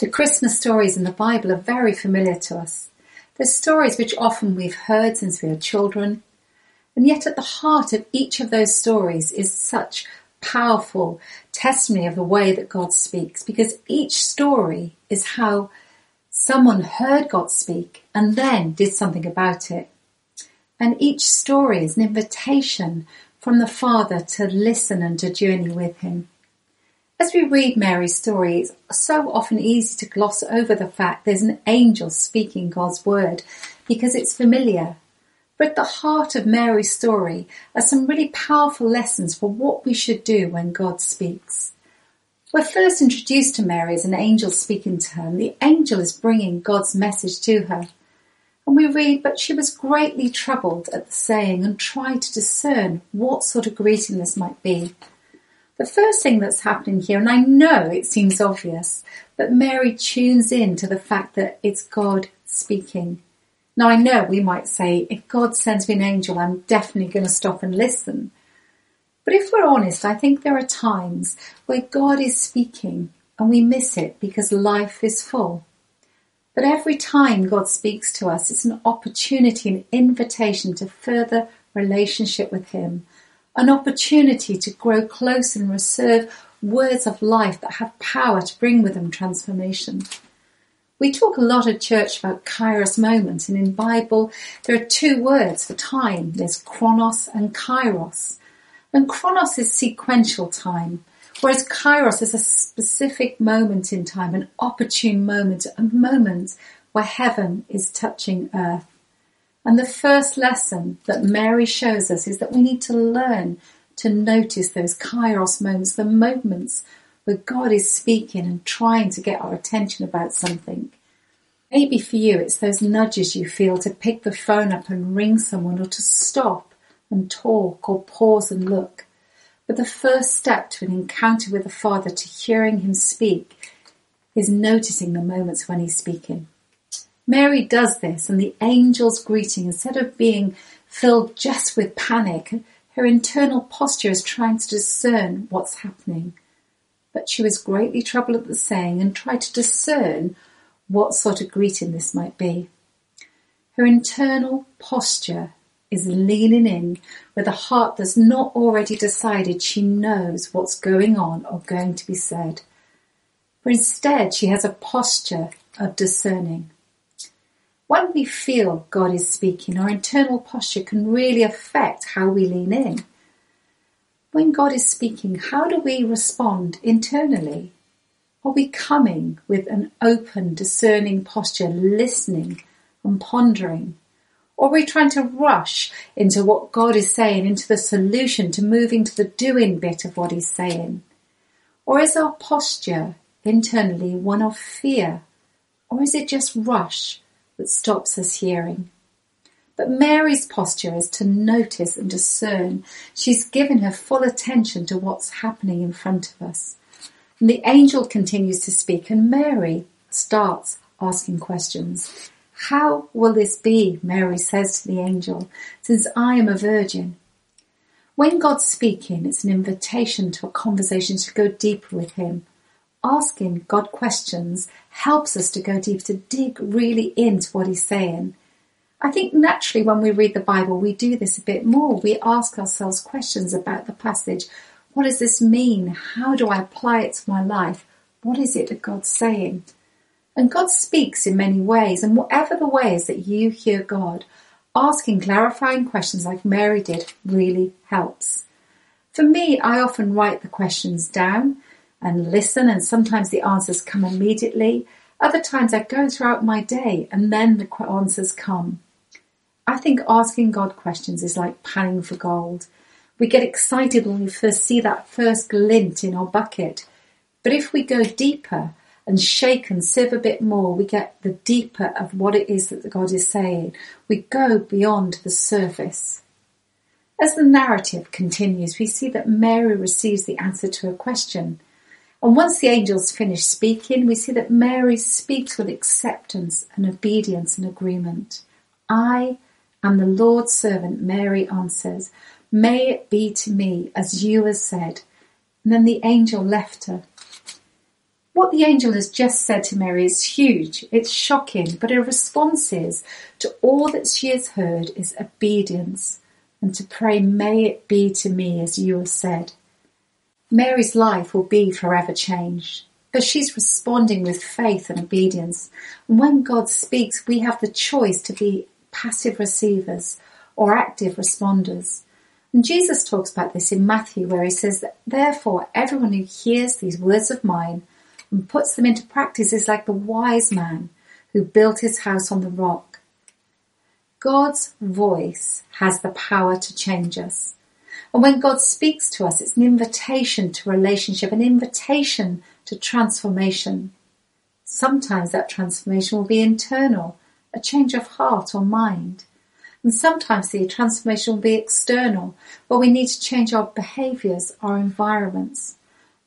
The Christmas stories in the Bible are very familiar to us. They're stories which often we've heard since we were children, and yet at the heart of each of those stories is such powerful testimony of the way that God speaks, because each story is how someone heard God speak and then did something about it. And each story is an invitation from the Father to listen and to journey with Him. As we read Mary's story, it's so often easy to gloss over the fact there's an angel speaking God's word because it's familiar. But at the heart of Mary's story are some really powerful lessons for what we should do when God speaks. We're first introduced to Mary as an angel speaking to her, and the angel is bringing God's message to her. And we read, but she was greatly troubled at the saying and tried to discern what sort of greeting this might be. The first thing that's happening here, and I know it seems obvious, but Mary tunes in to the fact that it's God speaking. Now I know we might say, if God sends me an angel, I'm definitely going to stop and listen. But if we're honest, I think there are times where God is speaking and we miss it because life is full. But every time God speaks to us, it's an opportunity, an invitation to further relationship with Him an opportunity to grow close and reserve words of life that have power to bring with them transformation. We talk a lot at church about kairos moments, and in Bible there are two words for time. There's chronos and kairos. And chronos is sequential time, whereas kairos is a specific moment in time, an opportune moment, a moment where heaven is touching earth. And the first lesson that Mary shows us is that we need to learn to notice those kairos moments, the moments where God is speaking and trying to get our attention about something. Maybe for you, it's those nudges you feel to pick the phone up and ring someone or to stop and talk or pause and look. But the first step to an encounter with the Father, to hearing Him speak, is noticing the moments when He's speaking. Mary does this, and the angel's greeting, instead of being filled just with panic, her internal posture is trying to discern what's happening. But she was greatly troubled at the saying and tried to discern what sort of greeting this might be. Her internal posture is leaning in with a heart that's not already decided she knows what's going on or going to be said. But instead, she has a posture of discerning. When we feel God is speaking, our internal posture can really affect how we lean in. When God is speaking, how do we respond internally? Are we coming with an open, discerning posture, listening and pondering? Or are we trying to rush into what God is saying, into the solution, to moving to the doing bit of what He's saying? Or is our posture internally one of fear? Or is it just rush that stops us hearing. But Mary's posture is to notice and discern. She's given her full attention to what's happening in front of us. And the angel continues to speak, and Mary starts asking questions. How will this be? Mary says to the angel, since I am a virgin. When God's speaking, it's an invitation to a conversation to go deeper with Him, asking God questions helps us to go deep, to dig really into what he's saying. I think naturally when we read the Bible, we do this a bit more. We ask ourselves questions about the passage. What does this mean? How do I apply it to my life? What is it that God's saying? And God speaks in many ways, and whatever the ways that you hear God, asking clarifying questions like Mary did really helps. For me, I often write the questions down and listen, and sometimes the answers come immediately. Other times I go throughout my day and then the answers come. I think asking God questions is like panning for gold. We get excited when we first see that first glint in our bucket. But if we go deeper and shake and sieve a bit more, we get the deeper of what it is that God is saying. We go beyond the surface. As the narrative continues, we see that Mary receives the answer to her question. And once the angels finish speaking, we see that Mary speaks with acceptance and obedience and agreement. I am the Lord's servant, Mary answers. May it be to me as you have said. And then the angel left her. What the angel has just said to Mary is huge, it's shocking, but her response is to all that she has heard is obedience and to pray, may it be to me as you have said. Mary's life will be forever changed, but she's responding with faith and obedience. And when God speaks, we have the choice to be passive receivers or active responders. And Jesus talks about this in Matthew where he says that therefore everyone who hears these words of mine and puts them into practice is like the wise man who built his house on the rock. God's voice has the power to change us. And when God speaks to us, it's an invitation to relationship, an invitation to transformation. Sometimes that transformation will be internal, a change of heart or mind. And sometimes the transformation will be external, where we need to change our behaviours, our environments.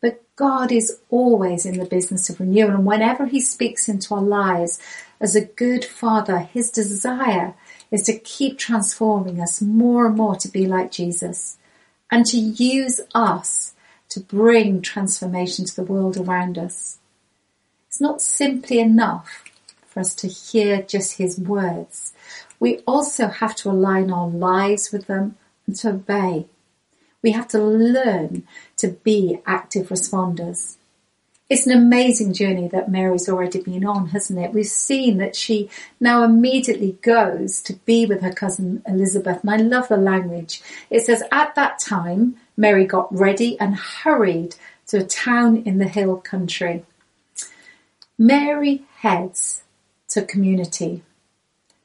But God is always in the business of renewal, and whenever He speaks into our lives, as a good Father, His desire is to keep transforming us more and more to be like Jesus, and to use us to bring transformation to the world around us. It's not simply enough for us to hear just His words we also have to align our lives with them and to obey. We have to learn to be active responders. It's an amazing journey that Mary's already been on, hasn't it? We've seen that she now immediately goes to be with her cousin Elizabeth. And I love the language. It says, at that time, Mary got ready and hurried to a town in the hill country. Mary heads to community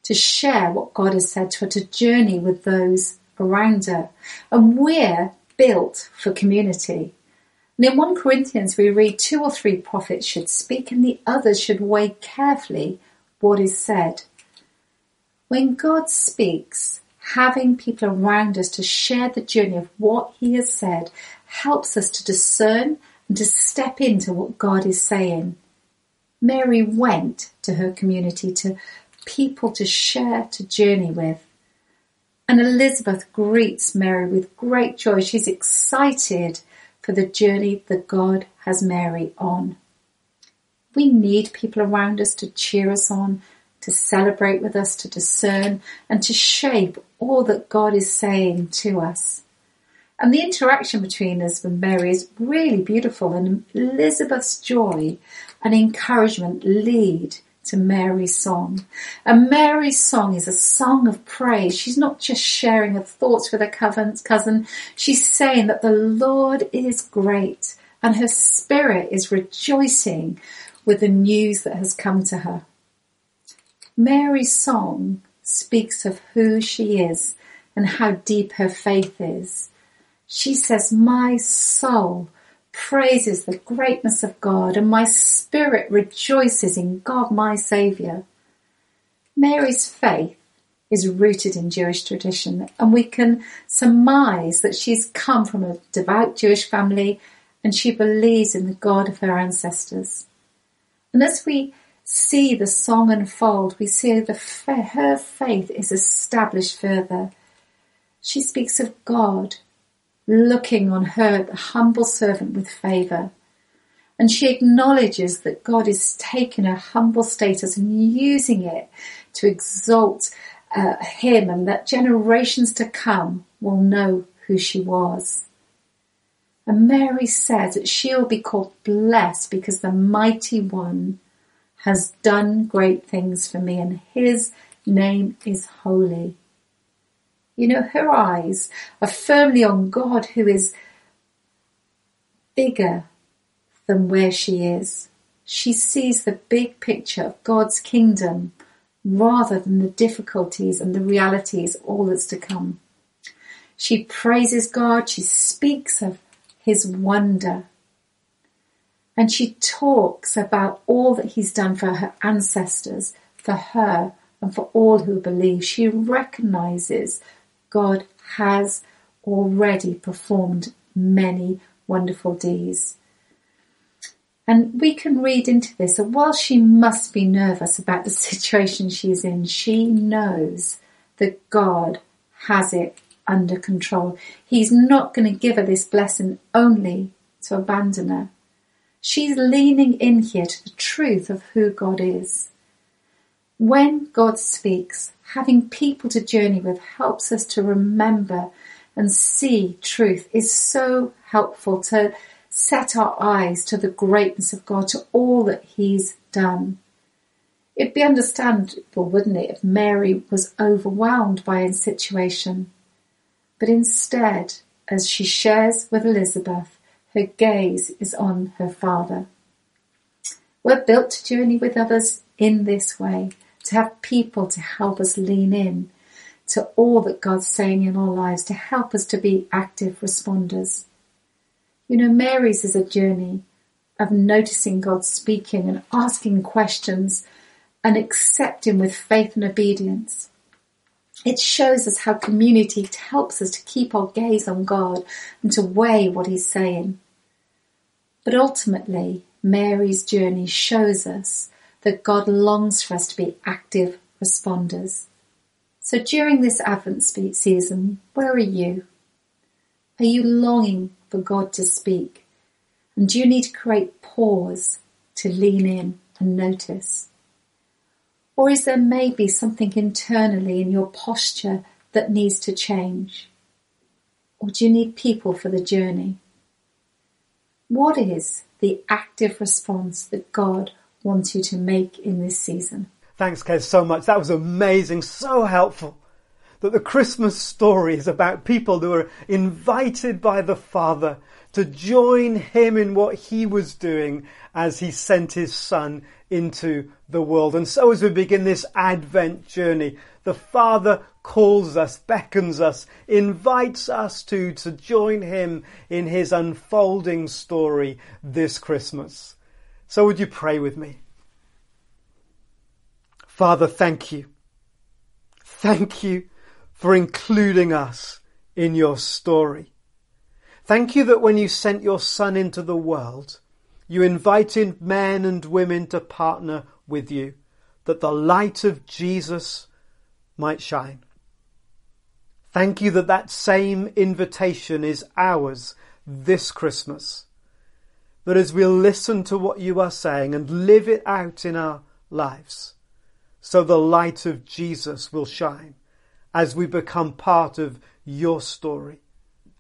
to share what God has said to her, to journey with those around her. And we're built for community. And in 1 Corinthians, we read two or three prophets should speak and the others should weigh carefully what is said. When God speaks, having people around us to share the journey of what he has said helps us to discern and to step into what God is saying. Mary went to her community to people to share, to journey with. And Elizabeth greets Mary with great joy. She's excited for the journey that God has Mary on. We need people around us to cheer us on, to celebrate with us, to discern, and to shape all that God is saying to us. And the interaction between us and Mary is really beautiful, and Elizabeth's joy and encouragement lead to Mary's song. And Mary's song is a song of praise. She's not just sharing her thoughts with her cousin. She's saying that the Lord is great and her spirit is rejoicing with the news that has come to her. Mary's song speaks of who she is and how deep her faith is. She says, my soul praises the greatness of God and my spirit rejoices in God my Saviour. Mary's faith is rooted in Jewish tradition and we can surmise that she's come from a devout Jewish family and she believes in the God of her ancestors. And as we see the song unfold, we see that her faith is established further. She speaks of God looking on her, the humble servant, with favour. And she acknowledges that God is taking her humble status and using it to exalt uh, him and that generations to come will know who she was. And Mary says that she'll be called blessed because the mighty one has done great things for me and his name is holy. You know, her eyes are firmly on God who is bigger than where she is. She sees the big picture of God's kingdom rather than the difficulties and the realities, all that's to come. She praises God. She speaks of his wonder. And she talks about all that he's done for her ancestors, for her, and for all who believe. She recognizes God has already performed many wonderful deeds. And we can read into this that while she must be nervous about the situation she's in, she knows that God has it under control. He's not going to give her this blessing only to abandon her. She's leaning in here to the truth of who God is. When God speaks, having people to journey with helps us to remember and see truth is so helpful to set our eyes to the greatness of God, to all that He's done. It'd be understandable, wouldn't it, if Mary was overwhelmed by a situation. But instead, as she shares with Elizabeth, her gaze is on her Father. We're built to journey with others in this way, to have people to help us lean in to all that God's saying in our lives, to help us to be active responders. You know, Mary's is a journey of noticing God speaking and asking questions and accepting with faith and obedience. It shows us how community helps us to keep our gaze on God and to weigh what He's saying. But ultimately, Mary's journey shows us that God longs for us to be active responders. So during this Advent season, where are you? Are you longing for God to speak? And do you need to create pause to lean in and notice? Or is there maybe something internally in your posture that needs to change? Or do you need people for the journey? What is the active response that God wants you to make in this season? Thanks, Kez, so much. That was amazing, so helpful. That the Christmas story is about people who are invited by the Father to join him in what he was doing as he sent his son into the world. And so as we begin this Advent journey, the Father calls us, beckons us, invites us to, to join him in his unfolding story this Christmas. So would you pray with me? Father, thank you. Thank you for including us in your story. Thank you that when you sent your son into the world, you invited men and women to partner with you, that the light of Jesus might shine. Thank you that that same invitation is ours this Christmas. That as we listen to what you are saying and live it out in our lives, so the light of Jesus will shine as we become part of your story,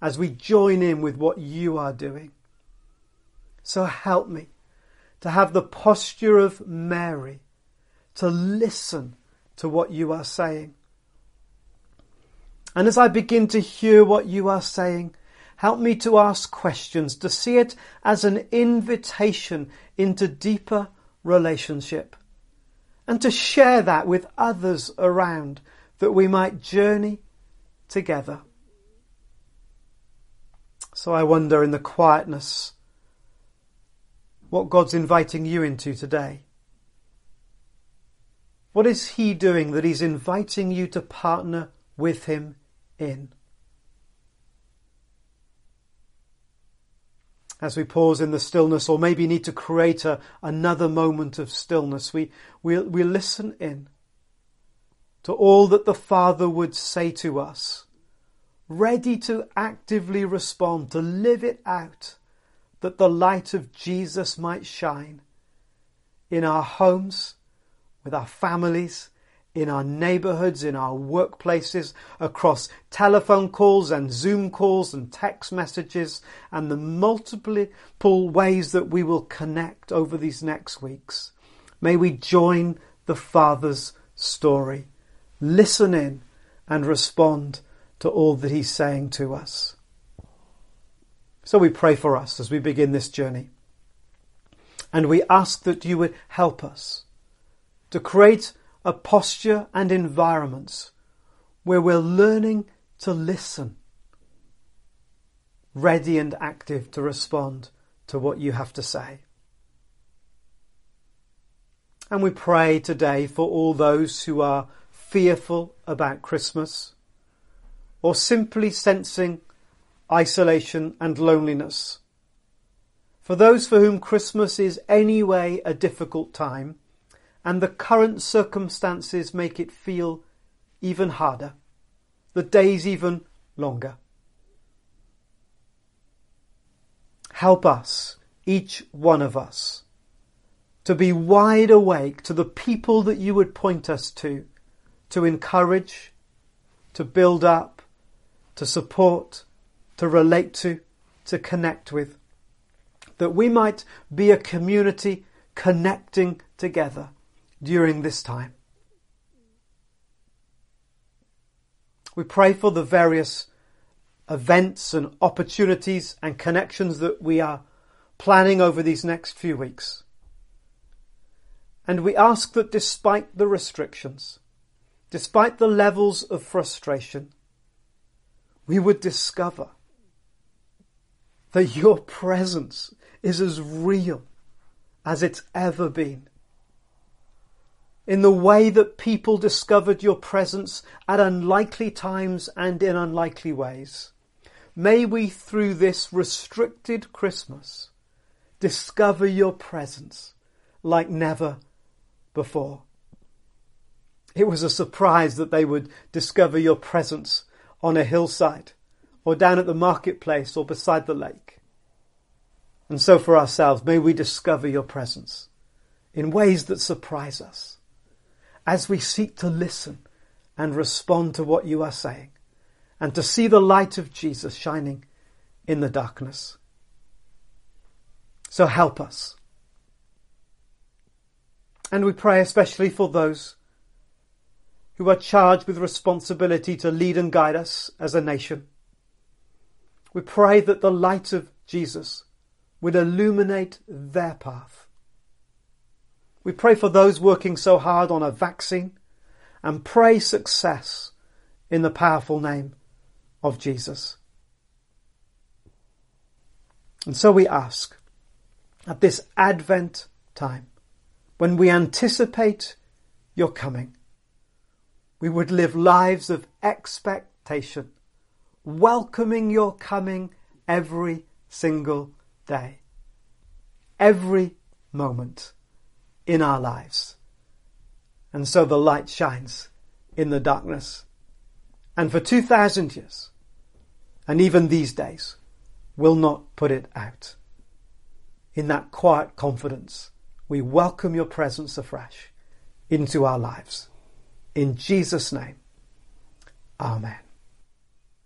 as we join in with what you are doing. So help me to have the posture of Mary, to listen to what you are saying. And as I begin to hear what you are saying, help me to ask questions, to see it as an invitation into deeper relationship, and to share that with others around that we might journey together. So I wonder in the quietness what God's inviting you into today. What is He doing that He's inviting you to partner with Him in? As we pause in the stillness, or maybe need to create a, another moment of stillness, we, we, we listen in to all that the Father would say to us, ready to actively respond, to live it out that the light of Jesus might shine in our homes, with our families, in our neighborhoods, in our workplaces, across telephone calls and Zoom calls and text messages, and the multiple ways that we will connect over these next weeks. May we join the Father's story, listen in, and respond to all that He's saying to us. So we pray for us as we begin this journey. And we ask that you would help us to create a posture and environments where we're learning to listen, ready and active to respond to what you have to say. And we pray today for all those who are fearful about Christmas or simply sensing isolation and loneliness. For those for whom Christmas is anyway a difficult time and the current circumstances make it feel even harder, the days even longer. Help us, each one of us, to be wide awake to the people that you would point us to, to encourage, to build up, to support, to relate to, to connect with. That we might be a community connecting together during this time. We pray for the various events and opportunities and connections that we are planning over these next few weeks. And we ask that despite the restrictions, despite the levels of frustration, we would discover that your presence is as real as it's ever been. In the way that people discovered your presence at unlikely times and in unlikely ways, may we through this restricted Christmas discover your presence like never before. It was a surprise that they would discover your presence on a hillside or down at the marketplace or beside the lake. And so for ourselves, may we discover your presence in ways that surprise us as we seek to listen and respond to what you are saying and to see the light of Jesus shining in the darkness. So help us and we pray especially for those who are charged with responsibility to lead and guide us as a nation. We pray that the light of Jesus would illuminate their path. We pray for those working so hard on a vaccine and pray success in the powerful name of Jesus. And so we ask at this Advent time when we anticipate your coming, we would live lives of expectation, welcoming your coming every single day, every moment in our lives. And so the light shines in the darkness. And for 2,000 years, and even these days, will not put it out. In that quiet confidence we welcome your presence afresh into our lives. In Jesus' name, Amen.